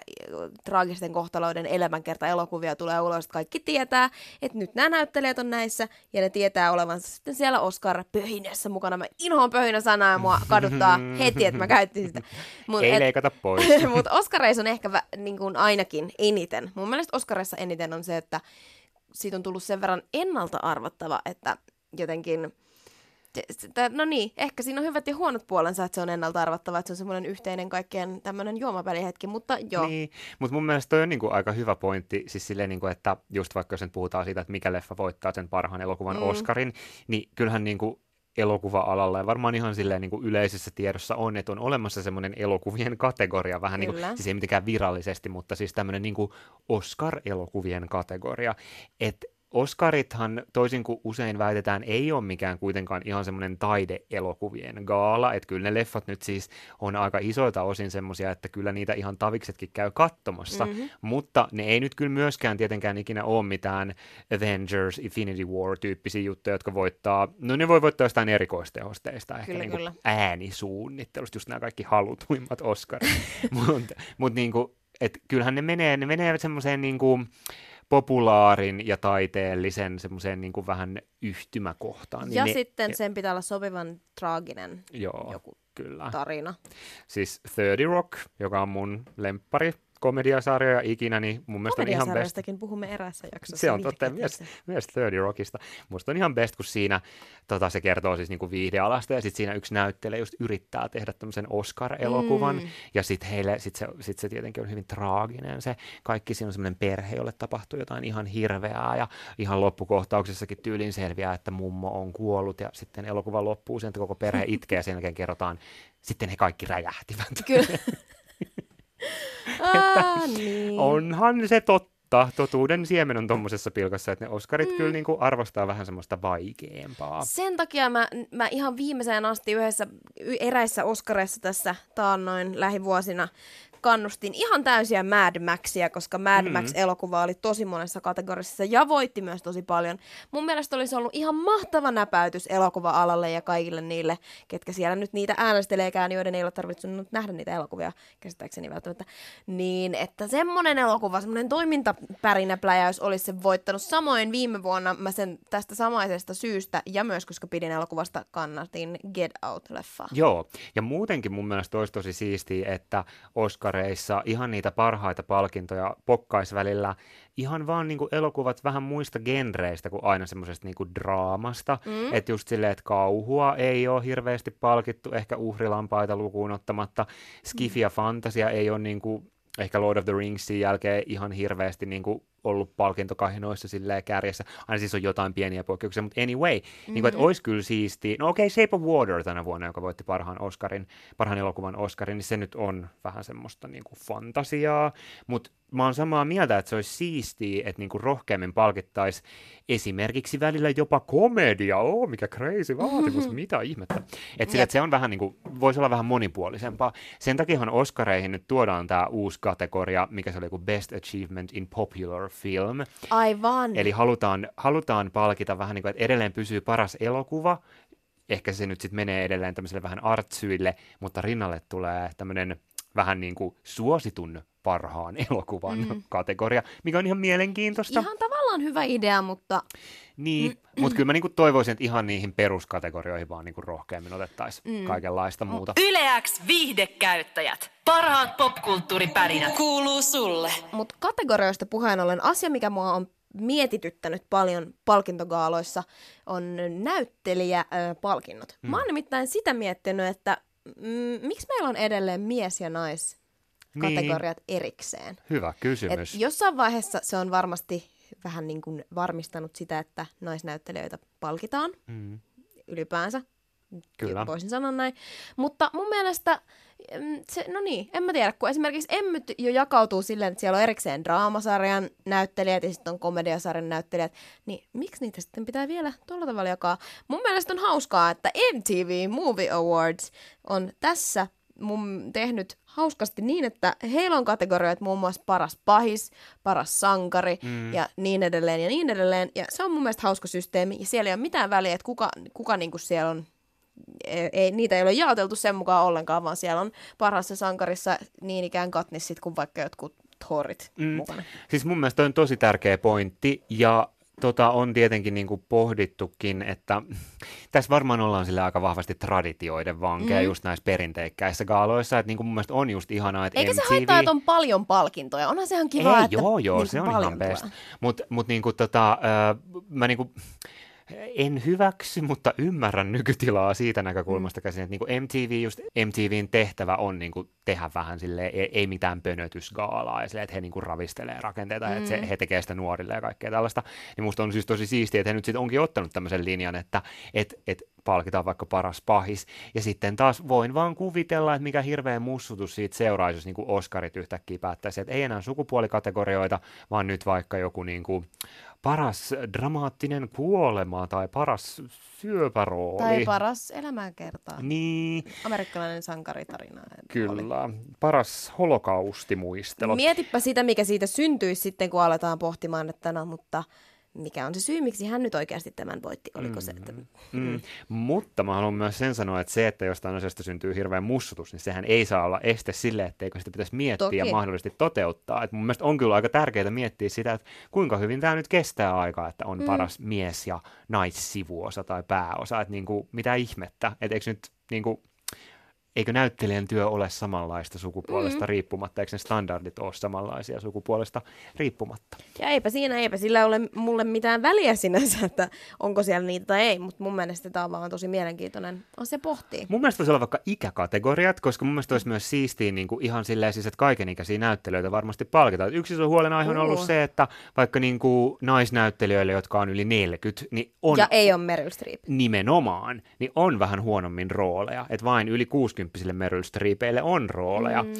Speaker 2: traagisten kohtaloiden elämänkerta-elokuvia tulee ulos, että kaikki tietää, että nyt nämä näyttelijät on näissä ja ne tietää olevansa sitten siellä Oscar-pöhinässä mukana. Mä inhoan pöhinä sanaa ja mua kaduttaa [laughs] heti, että mä käytin sitä. Mut
Speaker 3: ei
Speaker 2: et-
Speaker 3: leikata pois. [laughs]
Speaker 2: Mutta Oscareissa on ehkä vä- niin kuin ainakin eniten. Mun mielestä Oscareissa eniten on se, että siitä on tullut sen verran ennalta arvattava, että jotenkin... No niin, ehkä siinä on hyvät ja huonot puolensa, että se on ennalta arvattava, että se on semmoinen yhteinen kaikkien tämmöinen juomapälihetki, mutta joo.
Speaker 3: Niin, mutta mun mielestä toi on niinku aika hyvä pointti, siis silleen, niinku, että just vaikka jos nyt puhutaan siitä, että mikä leffa voittaa sen parhaan elokuvan
Speaker 2: Mm.
Speaker 3: mm. Oscarin, niin kyllähän niinku elokuva-alalla. Ja varmaan ihan silleen niin kuin yleisessä tiedossa on, että on olemassa semmoinen elokuvien kategoria, vähän niin
Speaker 2: Kyllä.
Speaker 3: kuin, siis ei mitenkään virallisesti, mutta siis tämmöinen niin kuin Oscar-elokuvien kategoria, että Oscarithan, toisin kuin usein väitetään, ei ole mikään kuitenkaan ihan semmoinen taideelokuvien gaala, että kyllä ne leffat nyt siis on aika isoilta osin semmoisia, että kyllä niitä ihan taviksetkin käy katsomassa,
Speaker 2: Mhm.
Speaker 3: mutta ne ei nyt kyllä myöskään tietenkään ikinä ole mitään Avengers, Infinity War-tyyppisiä juttuja, jotka voittaa, no ne voi voittaa jostain erikoistehosteista, ehkä
Speaker 2: Kyllä,
Speaker 3: niin kuin
Speaker 2: kyllä.
Speaker 3: äänisuunnittelusta, just nämä kaikki halutuimmat Oscarit, mutta [laughs] mut niin kuin, et kyllähän ne menee, ne menee semmoiseen niin kuin populaarin ja taiteellisen semmoiseen niin kuin vähän yhtymäkohtaan.
Speaker 2: Ja
Speaker 3: niin ne,
Speaker 2: sitten sen pitää olla sopivan traaginen
Speaker 3: Joo,
Speaker 2: joku
Speaker 3: kyllä.
Speaker 2: tarina.
Speaker 3: Siis 30 Rock, joka on mun lemppari komediasarjoja ikinä, niin mun mielestä on ihan best.
Speaker 2: Puhumme erässä jaksossa.
Speaker 3: Se on totta, myös, myös 30 Rockista. Musta on ihan best, kun siinä tota, se kertoo siis niinku viihdealasta ja sitten siinä yksi näyttelijä just yrittää tehdä tämmöisen Oscar-elokuvan
Speaker 2: Mm.
Speaker 3: ja sitten heille, sit se, sit se tietenkin on hyvin traaginen se kaikki, siinä on semmoinen perhe, jolle tapahtuu jotain ihan hirveää ja ihan loppukohtauksessakin tyylin selviää, että mummo on kuollut ja sitten elokuva loppuu sen, että koko perhe [laughs] itkee ja sen jälkeen kerrotaan, sitten he kaikki räjähtivät.
Speaker 2: Kyllä. [laughs] [laughs] ah, niin.
Speaker 3: Onhan se totta. Totuuden siemen on tuommoisessa pilkassa, että ne Oscarit
Speaker 2: Mm.
Speaker 3: kyllä niin kuin arvostaa vähän semmoista vaikeampaa.
Speaker 2: Sen takia mä, mä ihan viimeiseen asti yhdessä eräissä Oscareissa tässä taannoin lähivuosina kannustin ihan täysiä Mad Maxia, koska Mad Max-elokuva oli tosi monessa kategoriassa ja voitti myös tosi paljon. Mun mielestä olisi ollut ihan mahtava näpäytys elokuva-alalle ja kaikille niille, ketkä siellä nyt niitä äänesteleekään, joiden ei ole tarvitsenut nähdä niitä elokuvia, käsittääkseni välttämättä. Niin, että semmonen elokuva, semmonen toimintapärinäpläjäys olisi se voittanut. Samoin viime vuonna mä sen tästä samaisesta syystä ja myös koska pidin elokuvasta kannatin Get Out-leffaa.
Speaker 3: Joo, ja muutenkin mun mielestä olisi tosi siistiä, että Oscareissa ihan niitä parhaita palkintoja pokkais välillä ihan vaan niinku elokuvat vähän muista genreistä kuin aina semmoisesta niinku draamasta. Mm. Että just silleen, että kauhua ei ole hirveästi palkittu, ehkä uhrilampaita lukuun ottamatta. Skifi ja fantasia ei ole niinku, ehkä Lord of the Ringsin jälkeen ihan hirveästi niinku ollut palkintokahinoissa silleen kärjessä. Aina siis on jotain pieniä poikkeuksia, mutta anyway, mm-hmm. niin kuin, että olisi kyllä siisti. No okei, okay, Shape of Water tänä vuonna, joka voitti parhaan Oscarin, parhaan elokuvan Oscarin, niin se nyt on vähän semmoista niin kuin fantasiaa, mutta mä oon samaa mieltä, että se olisi siistiä, että niinku rohkeammin palkittaisi esimerkiksi välillä jopa komedia. Oh, mikä crazy vaatimus, mitä ihmettä. Et sille, että se on vähän niinku, voisi olla vähän monipuolisempaa. Sen takiahan Oscareihin nyt tuodaan tämä uusi kategoria, mikä se oli kuin Best Achievement in Popular Film.
Speaker 2: Aivan.
Speaker 3: Eli halutaan, halutaan palkita vähän niin kuin, että edelleen pysyy paras elokuva, ehkä se nyt sitten menee edelleen tämmöiselle vähän artsyille, mutta rinnalle tulee tämmöinen vähän niin kuin suositun parhaan [laughs] elokuvan mm. kategoria, mikä on ihan mielenkiintoista.
Speaker 2: Ihan tavallaan hyvä idea, mutta...
Speaker 3: Niin, mm. mutta kyllä mä niinku toivoisin, että ihan niihin peruskategorioihin vaan niinku rohkeammin otettaisiin mm. kaikenlaista muuta.
Speaker 4: Yleäks viihdekäyttäjät. Parhaat popkulttuuripärinät kuuluu sulle.
Speaker 2: Mutta kategorioista puheen ollen asia, mikä mua on mietityttänyt paljon palkintogaaloissa, on näyttelijäpalkinnot. Mm. Mä oon nimittäin sitä miettinyt, että mm, miksi meillä on edelleen mies- ja nais kategoriat niin. erikseen.
Speaker 3: Hyvä kysymys.
Speaker 2: Et jossain vaiheessa se on varmasti vähän niin kuin varmistanut sitä, että naisnäyttelijöitä palkitaan mm. ylipäänsä. Kyllä. Voisin sanoa näin. Mutta mun mielestä, mm, se, no niin, en mä tiedä, kun esimerkiksi Emmyt jo jakautuu silleen, että siellä on erikseen draamasarjan näyttelijät ja sitten on komediasarjan näyttelijät, niin miksi niitä sitten pitää vielä tuolla tavalla jakaa? Mun mielestä on hauskaa, että MTV Movie Awards on tässä mun tehnyt hauskasti niin, että heillä on kategorioita muun muassa paras pahis, paras sankari mm. ja niin edelleen ja niin edelleen. Ja se on mun mielestä hauska systeemi ja siellä ei ole mitään väliä, että kuka, kuka niinku siellä on ei, ei, niitä ei ole jaoteltu sen mukaan ollenkaan, vaan siellä on parhaassa sankarissa niin ikään katnissit kuin vaikka jotkut Thorit mm. mukana.
Speaker 3: Siis mun mielestä on tosi tärkeä pointti, ja tota, on tietenkin niin kuin pohdittukin, että [laughs] tässä varmaan ollaan sille aika vahvasti traditioiden vankeja mm. just näissä perinteikkäissä gaaloissa, että niin kuin mun mielestä on just ihanaa, että
Speaker 2: Eikä
Speaker 3: MTV...
Speaker 2: se haittaa, että on paljon palkintoja, onhan sehän kiva,
Speaker 3: Ei,
Speaker 2: että
Speaker 3: joo, joo,
Speaker 2: niin
Speaker 3: se on
Speaker 2: paljon
Speaker 3: ihan best. Mutta mut niin kuin tota, äh, mä niin kuin, en hyväksy, mutta ymmärrän nykytilaa siitä näkökulmasta käsin, että niin MTV, just MTVn tehtävä on niin kuin tehdä vähän sille ei, ei mitään pönötysgaalaa ja silleen, että he niin kuin ravistelee rakenteita mm. ja että se, he tekee sitä nuorille ja kaikkea tällaista. Niin musta on siis tosi siistiä, että he nyt sitten onkin ottanut tämmöisen linjan, että et, et palkitaan vaikka paras pahis. Ja sitten taas voin vaan kuvitella, että mikä hirveä mussutus siitä seuraisi, jos niin kuin Oscarit yhtäkkiä päättäisi, että ei enää sukupuolikategorioita, vaan nyt vaikka joku niin kuin paras dramaattinen kuolema tai paras syöpärooli.
Speaker 2: Tai paras elämänkerta.
Speaker 3: Niin,
Speaker 2: Amerikkalainen sankaritarina. Oli.
Speaker 3: kyllä. Paras holokaustimuistelu.
Speaker 2: Mietipä sitä, mikä siitä syntyisi sitten, kun aletaan pohtimaan, että no, mutta mikä on se syy, miksi hän nyt oikeasti tämän voitti? Oliko se, että...
Speaker 3: Mm. Mutta mä haluan myös sen sanoa, että se, että jostain asiasta syntyy hirveän mussutus, niin sehän ei saa olla este sille, etteikö sitä pitäisi miettiä
Speaker 2: Toki.
Speaker 3: ja mahdollisesti toteuttaa. Et mun mielestä on kyllä aika tärkeää miettiä sitä, että kuinka hyvin tämä nyt kestää aikaa, että on mm. paras mies- ja naissivuosa tai pääosa. Että niinku, mitä ihmettä, että eikö nyt niinku, eikö näyttelijän työ ole samanlaista sukupuolesta mm. riippumatta, eikö ne standardit ole samanlaisia sukupuolesta riippumatta?
Speaker 2: Ja eipä siinä, eipä sillä ole mulle mitään väliä sinänsä, että onko siellä niitä tai ei, mutta mun mielestä tämä on vaan tosi mielenkiintoinen asia pohtii.
Speaker 3: Mun mielestä voisi olla vaikka ikäkategoriat, koska mun mielestä olisi myös siistiä niin kuin ihan silleen siis, että kaikenikäisiä näyttelijöitä varmasti palkitaan. Yksi iso huolenaihe on ollut
Speaker 2: Oo.
Speaker 3: se, että vaikka niin kuin naisnäyttelijöille, jotka on yli 40, niin on
Speaker 2: Ja ei ole Meryl Streep.
Speaker 3: nimenomaan, niin on vähän huonommin rooleja. Että vain yli 60 Meryl Streepeille on rooleja. Mm.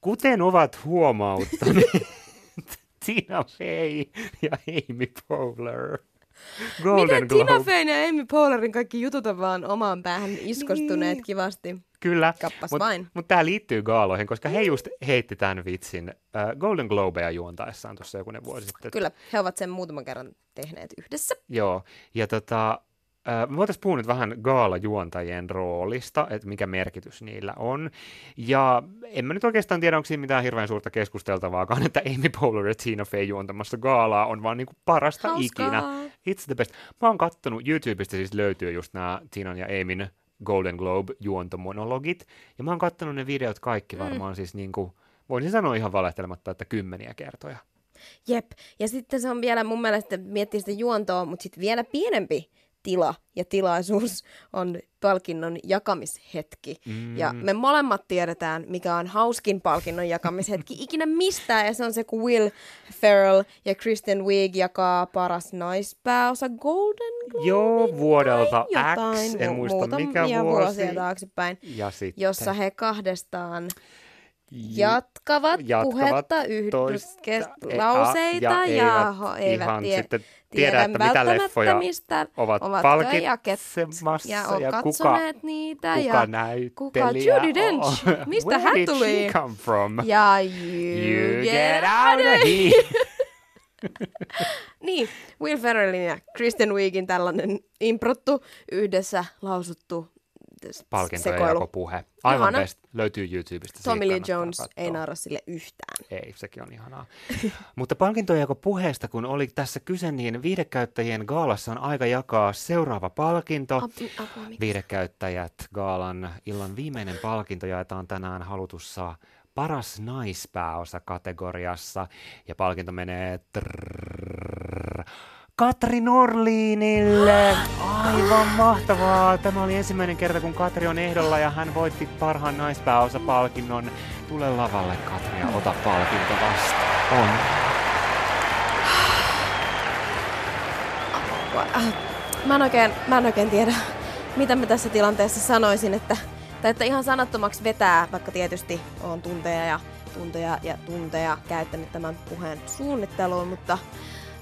Speaker 3: Kuten ovat huomauttaneet [laughs] Tina Fey ja Amy Poehler. Golden
Speaker 2: Miten Tina
Speaker 3: Globe.
Speaker 2: Feyn ja Amy Poehlerin kaikki jutut on vaan omaan päähän iskostuneet
Speaker 3: Niin.
Speaker 2: kivasti?
Speaker 3: Kyllä.
Speaker 2: Kappas
Speaker 3: Mutta
Speaker 2: vain.
Speaker 3: mut tämä liittyy gaaloihin, koska he just heitti tämän vitsin äh, Golden Globeja juontaessaan tuossa jokunen vuosi sitten.
Speaker 2: Kyllä, he ovat sen muutaman kerran tehneet yhdessä.
Speaker 3: Joo, ja tota, me voitaisiin puhua nyt vähän gaalajuontajien roolista, että mikä merkitys niillä on. Ja en mä nyt oikeastaan tiedä, onko siinä mitään hirveän suurta keskusteltavaakaan, että Amy Poehler ja Tina Fey juontamassa gaalaa on vaan niinku parasta
Speaker 2: Hauskaa.
Speaker 3: ikinä. It's the best. Mä oon kattonut, YouTubesta siis löytyy just nämä Tinan ja Amyn Golden Globe juontomonologit, ja mä oon kattonut ne videot kaikki varmaan mm. siis niinku, voisin sanoa ihan valehtelematta, että kymmeniä kertoja.
Speaker 2: Jep. Ja sitten se on vielä mun mielestä, miettii sitä juontoa, mutta sitten vielä pienempi tila ja tilaisuus on palkinnon jakamishetki. Mm. Ja me molemmat tiedetään, mikä on hauskin palkinnon jakamishetki [laughs] ikinä mistään. Ja se on se, kun Will Ferrell ja Kristen Wiig jakaa paras naispääosa Golden Globe.
Speaker 3: Joo, vuodelta
Speaker 2: jotain,
Speaker 3: X, en
Speaker 2: mu-
Speaker 3: muista
Speaker 2: muutamia
Speaker 3: mikä vuosi.
Speaker 2: vuosia taaksepäin,
Speaker 3: Ja sitten
Speaker 2: jossa he kahdestaan jatkavat,
Speaker 3: jatkavat
Speaker 2: puhetta yhdessä
Speaker 3: e-
Speaker 2: lauseita
Speaker 3: ja
Speaker 2: ja,
Speaker 3: eivät
Speaker 2: ho- eivät
Speaker 3: ihan
Speaker 2: tie,
Speaker 3: sitten
Speaker 2: tiedä,
Speaker 3: tiedä, että mitä leffoja
Speaker 2: mistä
Speaker 3: ovat palkitsemassa
Speaker 2: ja, on
Speaker 3: ja kuka,
Speaker 2: niitä.
Speaker 3: kuka
Speaker 2: ja,
Speaker 3: näyttelijä
Speaker 2: kuka Judi Dench,
Speaker 3: on.
Speaker 2: mistä [laughs]
Speaker 3: Where
Speaker 2: hän
Speaker 3: did
Speaker 2: tuli?
Speaker 3: she come from?
Speaker 2: ja you,
Speaker 3: You
Speaker 2: get, out of here. [laughs] Niin, Will Ferrellin ja Kristen Wiigin tällainen improttu, yhdessä lausuttu
Speaker 3: Palkintojen
Speaker 2: sekoilu.
Speaker 3: jakopuhe. Aivan
Speaker 2: Ihana.
Speaker 3: best. Löytyy YouTubesta.
Speaker 2: Tommy Lee Jones
Speaker 3: katsoa.
Speaker 2: ei naura sille yhtään.
Speaker 3: Ei, sekin on ihanaa. [laughs] Mutta palkintojen puheesta, kun oli tässä kyse, niin viidekäyttäjien gaalassa on aika jakaa seuraava palkinto. Viidekäyttäjät gaalan illan viimeinen palkinto jaetaan tänään halutussa paras naispääosa kategoriassa. Ja palkinto menee trrrr, Katri Norliinille. Aivan mahtavaa. Tämä oli ensimmäinen kerta, kun Katri on ehdolla ja hän voitti parhaan naispääosapalkinnon. Tule lavalle, Katri, ja ota palkinto vastaan. On.
Speaker 2: Mä en, oikein, mä en oikein tiedä, mitä mä tässä tilanteessa sanoisin, että, tai että ihan sanattomaksi vetää, vaikka tietysti on tunteja ja tunteja ja tunteja käyttänyt tämän puheen suunnitteluun, mutta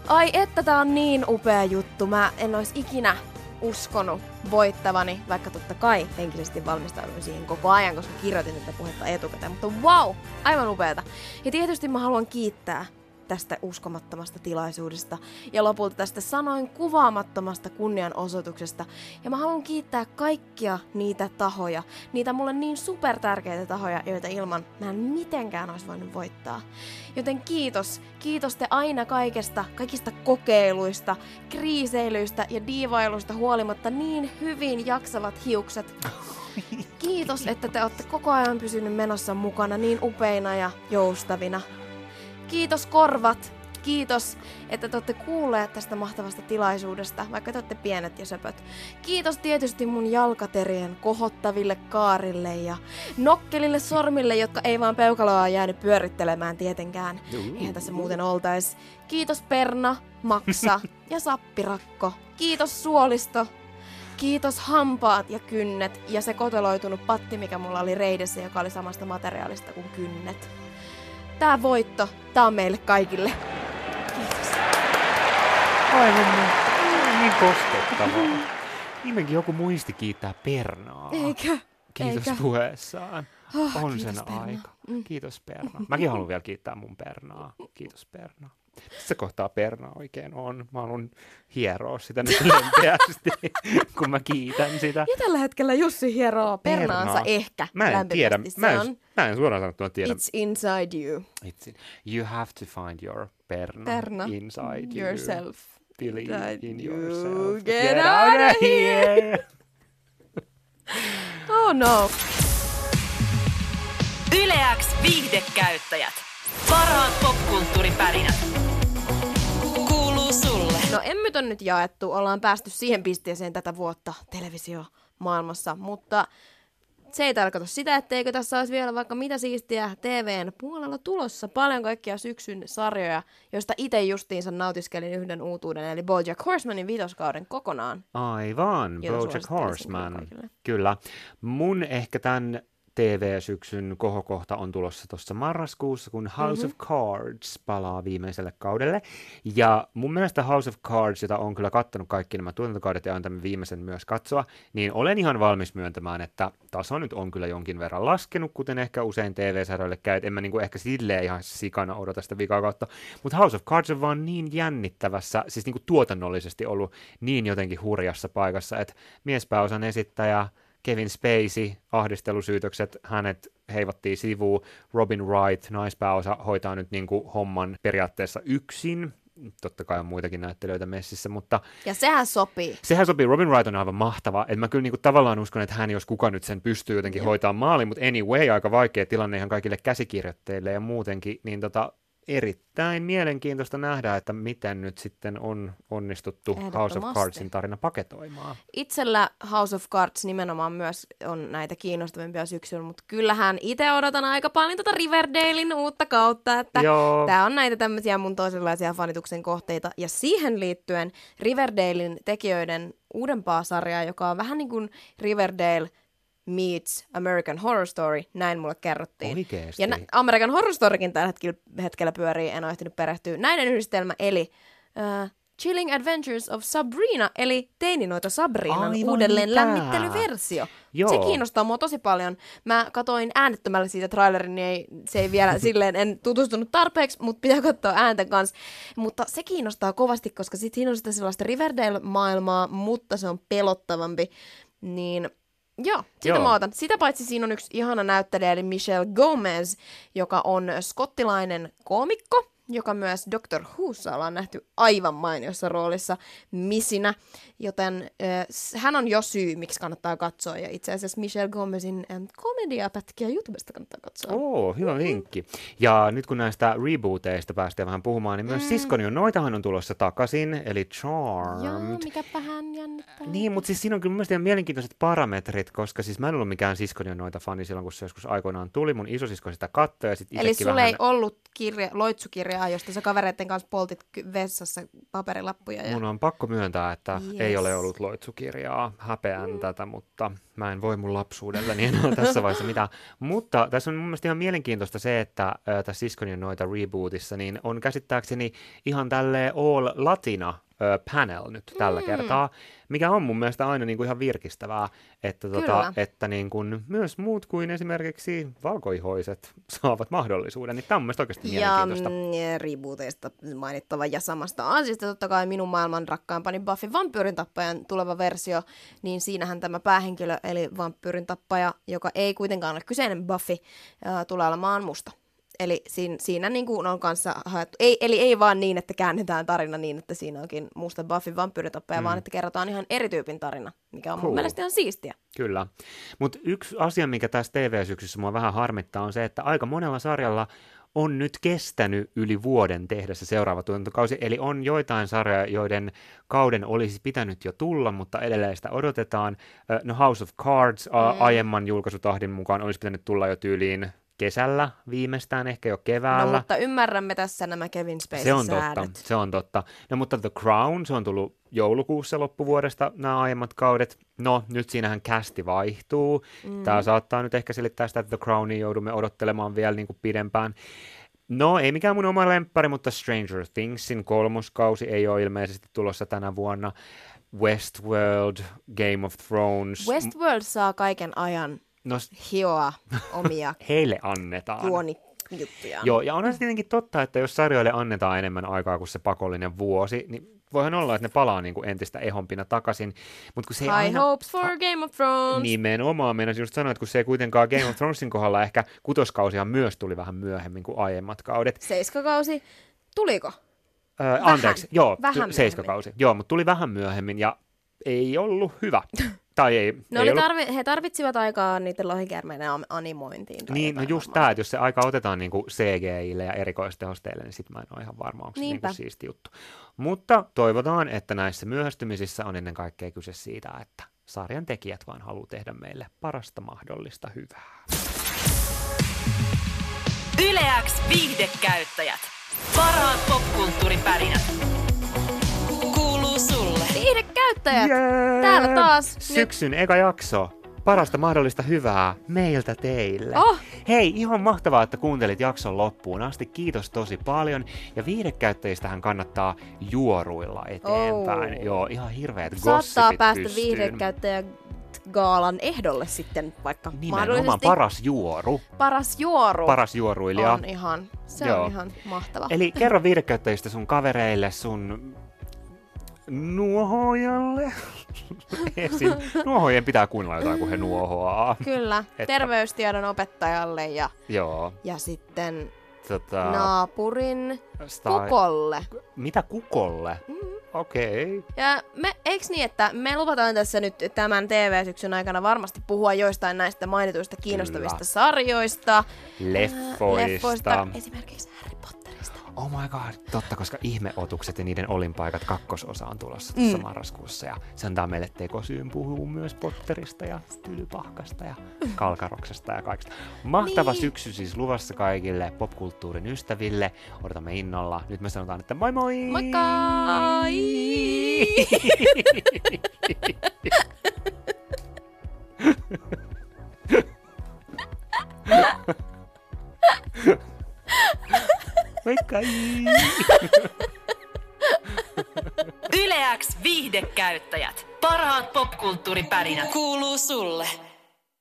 Speaker 2: ai että tää on niin upea juttu. Mä en olisi ikinä uskonut voittavani, vaikka totta kai henkisesti valmistauduin siihen koko ajan, koska kirjoitin tätä puhetta etukäteen, mutta wow, aivan upeata. Ja tietysti mä haluan kiittää tästä uskomattomasta tilaisuudesta ja lopulta tästä sanoin kuvaamattomasta kunnianosoituksesta. Ja mä haluan kiittää kaikkia niitä tahoja, niitä mulle niin supertärkeitä tahoja, joita ilman mä en mitenkään olisi voinut voittaa. Joten kiitos, kiitos te aina kaikesta, kaikista kokeiluista, kriiseilyistä ja diivailuista huolimatta niin hyvin jaksavat hiukset. [laughs] Kiitos, että te olette koko ajan pysynyt menossa mukana niin upeina ja joustavina. Kiitos korvat. Kiitos, että te olette kuulleet tästä mahtavasta tilaisuudesta, vaikka te olette pienet ja söpöt. Kiitos tietysti mun jalkaterien kohottaville kaarille ja nokkelille sormille, jotka ei vaan peukaloa jäänyt pyörittelemään tietenkään. Eihän tässä muuten oltais. Kiitos Perna, Maksa [laughs] ja Sappirakko. Kiitos Suolisto. Kiitos hampaat ja kynnet ja se koteloitunut patti, mikä mulla oli reidessä, joka oli samasta materiaalista kuin kynnet. Tää voitto, tää on meille kaikille. Kiitos.
Speaker 3: Aivan niin, niin koskettavaa. Nimenkin joku muisti kiittää Pernaa.
Speaker 2: Eikö?
Speaker 3: Kiitos
Speaker 2: Eikä?
Speaker 3: puheessaan.
Speaker 2: Oh,
Speaker 3: On
Speaker 2: kiitos,
Speaker 3: sen
Speaker 2: Perna.
Speaker 3: aika.
Speaker 2: Mm.
Speaker 3: Kiitos Perna. Mäkin haluan vielä kiittää mun Pernaa. Kiitos Perna. Missä kohtaa Perna oikein on? Mä haluan hieroa sitä nyt lempeästi, [laughs] kun mä kiitän sitä.
Speaker 2: Ja tällä hetkellä Jussi hieroo pernaansa
Speaker 3: Pernaa.
Speaker 2: ehkä
Speaker 3: Mä en
Speaker 2: lämpimästi.
Speaker 3: tiedä,
Speaker 2: Se
Speaker 3: mä en,
Speaker 2: on
Speaker 3: mä en suoraan sanottuna tiedä.
Speaker 2: It's inside you.
Speaker 3: It's, you have to find your Perna,
Speaker 2: Perna.
Speaker 3: inside
Speaker 2: Yourself.
Speaker 3: you. Believe
Speaker 2: That
Speaker 3: in
Speaker 2: you
Speaker 3: yourself.
Speaker 2: get out of here. [laughs] Oh no.
Speaker 4: Yleäks viihdekäyttäjät. Parhaat popkulttuuripärinät.
Speaker 2: No emmyt on nyt jaettu, ollaan päästy siihen pisteeseen tätä vuotta televisiomaailmassa, mutta se ei tarkoita sitä, etteikö tässä olisi vielä vaikka mitä siistiä TVn puolella tulossa. Paljon kaikkia syksyn sarjoja, joista itse justiinsa nautiskelin yhden uutuuden, eli BoJack Horsemanin viitoskauden kokonaan.
Speaker 3: Aivan, BoJack Horseman.
Speaker 2: Kyllä.
Speaker 3: Mun ehkä tämän TV-syksyn kohokohta on tulossa tuossa marraskuussa, kun House mm-hmm. of Cards palaa viimeiselle kaudelle. Ja mun mielestä House of Cards, jota on kyllä kattonut kaikki nämä tuotantokaudet ja on tämän viimeisen myös katsoa, niin olen ihan valmis myöntämään, että taso nyt on kyllä jonkin verran laskenut, kuten ehkä usein TV-sarjoille käy. En mä niinku ehkä silleen ihan sikana odota sitä vikaa kautta. Mutta House of Cards on vaan niin jännittävässä, siis niinku tuotannollisesti ollut niin jotenkin hurjassa paikassa, että miespääosan esittäjä Kevin Spacey, ahdistelusyytökset, hänet heivattiin sivuun. Robin Wright, naispääosa, hoitaa nyt niin kuin homman periaatteessa yksin. Totta kai on muitakin näyttelijöitä messissä, mutta...
Speaker 2: Ja sehän sopii.
Speaker 3: Sehän sopii. Robin Wright on aivan mahtava. Et mä kyllä niin kuin tavallaan uskon, että hän, jos kuka nyt sen pystyy jotenkin hoitaa maaliin, mutta anyway, aika vaikea tilanne ihan kaikille käsikirjoittajille ja muutenkin, niin tota, erittäin mielenkiintoista nähdä, että miten nyt sitten on onnistuttu House of Cardsin tarina paketoimaan.
Speaker 2: Itsellä House of Cards nimenomaan myös on näitä kiinnostavimpia syksyllä, mutta kyllähän itse odotan aika paljon tätä Riverdalein uutta kautta, että tämä on näitä tämmöisiä mun toisenlaisia fanituksen kohteita. Ja siihen liittyen Riverdalein tekijöiden uudempaa sarjaa, joka on vähän niin kuin Riverdale – meets American Horror Story, näin mulle kerrottiin.
Speaker 3: Oikeesti?
Speaker 2: Ja nä- American Horror Storykin tällä hetkellä, hetkellä pyörii, en ole ehtinyt perehtyä. Näiden yhdistelmä, eli uh, Chilling Adventures of Sabrina, eli teininoita Sabrinan Aivan uudelleen tää. lämmittelyversio. Joo. Se kiinnostaa mua tosi paljon. Mä katoin äänettömällä siitä trailerin, niin ei, se ei vielä [laughs] silleen, en tutustunut tarpeeksi, mutta pitää katsoa ääntä kanssa. Mutta se kiinnostaa kovasti, koska sit siinä on sitä sellaista Riverdale-maailmaa, mutta se on pelottavampi. Niin Joo, sitä Joo. mä otan. Sitä paitsi siinä on yksi ihana näyttelijä, eli Michelle Gomez, joka on skottilainen koomikko, joka myös Doctor Whossa ollaan nähty aivan mainiossa roolissa missinä, joten äh, hän on jo syy, miksi kannattaa katsoa, ja itse asiassa Michelle Gomezin äh, komediapätkiä YouTubesta kannattaa katsoa.
Speaker 3: Oo, hyvä mm-hmm. vinkki. Ja nyt kun näistä rebooteista päästään vähän puhumaan, niin myös mm. Siskoni on noitahan on tulossa takaisin, eli Charmed.
Speaker 2: Joo, mikä vähän jännittää.
Speaker 3: Niin, mutta siis siinä on kyllä mielestäni mielenkiintoiset parametrit, koska siis mä en ollut mikään Siskoni on noita fani silloin, kun se joskus aikoinaan tuli, mun isosisko sitä katsoi, ja sitten
Speaker 2: Eli sulla
Speaker 3: vähän...
Speaker 2: ei ollut kirja, loitsukirjaa, josta sä kavereiden kanssa poltit vessassa paperilappuja. Ja...
Speaker 3: Mun on pakko myöntää, että yes. ei ole ollut loitsukirjaa. Häpeän mm. tätä, mutta mä en voi mun lapsuudella, niin en ole [laughs] tässä vaiheessa mitään. Mutta tässä on mun mielestä ihan mielenkiintoista se, että äh, tässä Siskonin noita rebootissa, niin on käsittääkseni ihan tälle all latina panel nyt tällä mm. kertaa, mikä on mun mielestä aina niin kuin ihan virkistävää, että, tota, että niin kuin myös muut kuin esimerkiksi valkoihoiset [laughs] saavat mahdollisuuden, niin tämä on mun mielestä oikeasti ja, mielenkiintoista.
Speaker 2: Mm, ja mainittava ja samasta asiasta totta kai minun maailman rakkaimpani Buffy vampyyrin tappajan tuleva versio, niin siinähän tämä päähenkilö eli vampyyrin tappaja, joka ei kuitenkaan ole kyseinen Buffy, tulee olemaan musta. Eli siinä, siinä niin kuin on kanssa haettu, ei, eli ei vaan niin, että käännetään tarina niin, että siinä onkin musta Buffy vampyyritappaja, mm. vaan että kerrotaan ihan eri tyypin tarina, mikä on cool. mun mielestä ihan siistiä.
Speaker 3: Kyllä. Mutta yksi asia, mikä tässä TV-syksyssä mua vähän harmittaa, on se, että aika monella sarjalla on nyt kestänyt yli vuoden tehdä se seuraava tuotantokausi, eli on joitain sarjoja, joiden kauden olisi pitänyt jo tulla, mutta edelleen sitä odotetaan. No House of Cards mm. aiemman julkaisutahdin mukaan olisi pitänyt tulla jo tyyliin kesällä viimeistään, ehkä jo keväällä.
Speaker 2: No mutta ymmärrämme tässä nämä Kevin Spacey
Speaker 3: Se on totta, se on totta. No mutta The Crown, se on tullut joulukuussa loppuvuodesta nämä aiemmat kaudet. No nyt siinähän kästi vaihtuu. Mm. Tämä saattaa nyt ehkä selittää sitä, että The Crownia joudumme odottelemaan vielä niin kuin pidempään. No, ei mikään mun oma lemppari, mutta Stranger Thingsin kolmoskausi ei ole ilmeisesti tulossa tänä vuonna. Westworld, Game of Thrones.
Speaker 2: Westworld saa kaiken ajan no, hioa omia [laughs]
Speaker 3: heille annetaan.
Speaker 2: juoni juttuja.
Speaker 3: Joo, ja onhan se tietenkin totta, että jos sarjoille annetaan enemmän aikaa kuin se pakollinen vuosi, niin voihan olla, että ne palaa niin kuin entistä ehompina takaisin. Mut kun se
Speaker 2: High aina... hopes for Game of Thrones.
Speaker 3: Nimenomaan, meinasin just sanoa, että kun se ei kuitenkaan Game of Thronesin kohdalla ehkä kutoskausihan myös tuli vähän myöhemmin kuin aiemmat kaudet.
Speaker 2: Seiskakausi, tuliko?
Speaker 3: Öö, anteeksi, joo, vähän seiskakausi. Joo, mutta tuli vähän myöhemmin ja ei ollut hyvä. [laughs] Tai ei,
Speaker 2: no
Speaker 3: ei
Speaker 2: ollut... tarvi, he tarvitsivat aikaa niiden lohikärmeiden animointiin.
Speaker 3: Niin, no just tämä, että jos se aika otetaan niin CGIlle ja erikoistehosteille, niin sitten mä en ole ihan varma, onko se niin siisti juttu. Mutta toivotaan, että näissä myöhästymisissä on ennen kaikkea kyse siitä, että sarjan tekijät vaan haluaa tehdä meille parasta mahdollista hyvää.
Speaker 4: Yleäks viihdekäyttäjät. Parhaat popkulttuuripärinät
Speaker 2: viihdekäyttäjät! Yeah. Täällä taas.
Speaker 3: Syksyn nyt. eka jakso. parasta mahdollista hyvää meiltä teille.
Speaker 2: Oh.
Speaker 3: Hei, ihan mahtavaa, että kuuntelit jakson loppuun asti. Kiitos tosi paljon. Ja viihdekäyttäjistähän kannattaa juoruilla eteenpäin.
Speaker 2: Oh.
Speaker 3: Joo, ihan hirveät
Speaker 2: Saattaa päästä
Speaker 3: pystyyn.
Speaker 2: viihdekäyttäjä gaalan ehdolle sitten vaikka
Speaker 3: Nimenomaan
Speaker 2: mahdollisesti
Speaker 3: paras juoru.
Speaker 2: paras juoru
Speaker 3: Paras juoruilija.
Speaker 2: on ihan, se
Speaker 3: Joo.
Speaker 2: on ihan mahtava.
Speaker 3: Eli kerro viihdekäyttäjistä sun kavereille, sun nuohojalle. [laughs] Esim. Nuohojen pitää kuunnella jotain, kun he nuohoaa.
Speaker 2: Kyllä,
Speaker 3: Että-
Speaker 2: terveystiedon opettajalle ja,
Speaker 3: Joo.
Speaker 2: ja sitten
Speaker 3: Tota,
Speaker 2: naapurin
Speaker 3: sta-
Speaker 2: kukolle.
Speaker 3: Mitä kukolle?
Speaker 2: Mm.
Speaker 3: Okei. Okay.
Speaker 2: Ja me, eiks niin, että me luvataan tässä nyt tämän TV-syksyn aikana varmasti puhua joistain näistä mainituista kiinnostavista
Speaker 3: Kyllä.
Speaker 2: sarjoista.
Speaker 3: Leffoista.
Speaker 2: Leffoista. Esimerkiksi Harry.
Speaker 3: Oh my god, totta, koska ihmeotukset ja niiden olinpaikat kakkososa on tulossa tuossa
Speaker 2: Mm.
Speaker 3: marraskuussa. Ja se antaa meille tekosyyn puhua myös Potterista ja Tylypahkasta ja Kalkaroksesta ja kaikesta. Mahtava
Speaker 2: Niin.
Speaker 3: syksy siis luvassa kaikille popkulttuurin ystäville. Odotamme innolla. Nyt me sanotaan, että moi moi!
Speaker 2: Moikka! [laughs]
Speaker 3: Moikka!
Speaker 4: Yleäks viihdekäyttäjät. Parhaat popkulttuuripärinät.
Speaker 1: Kuuluu sulle.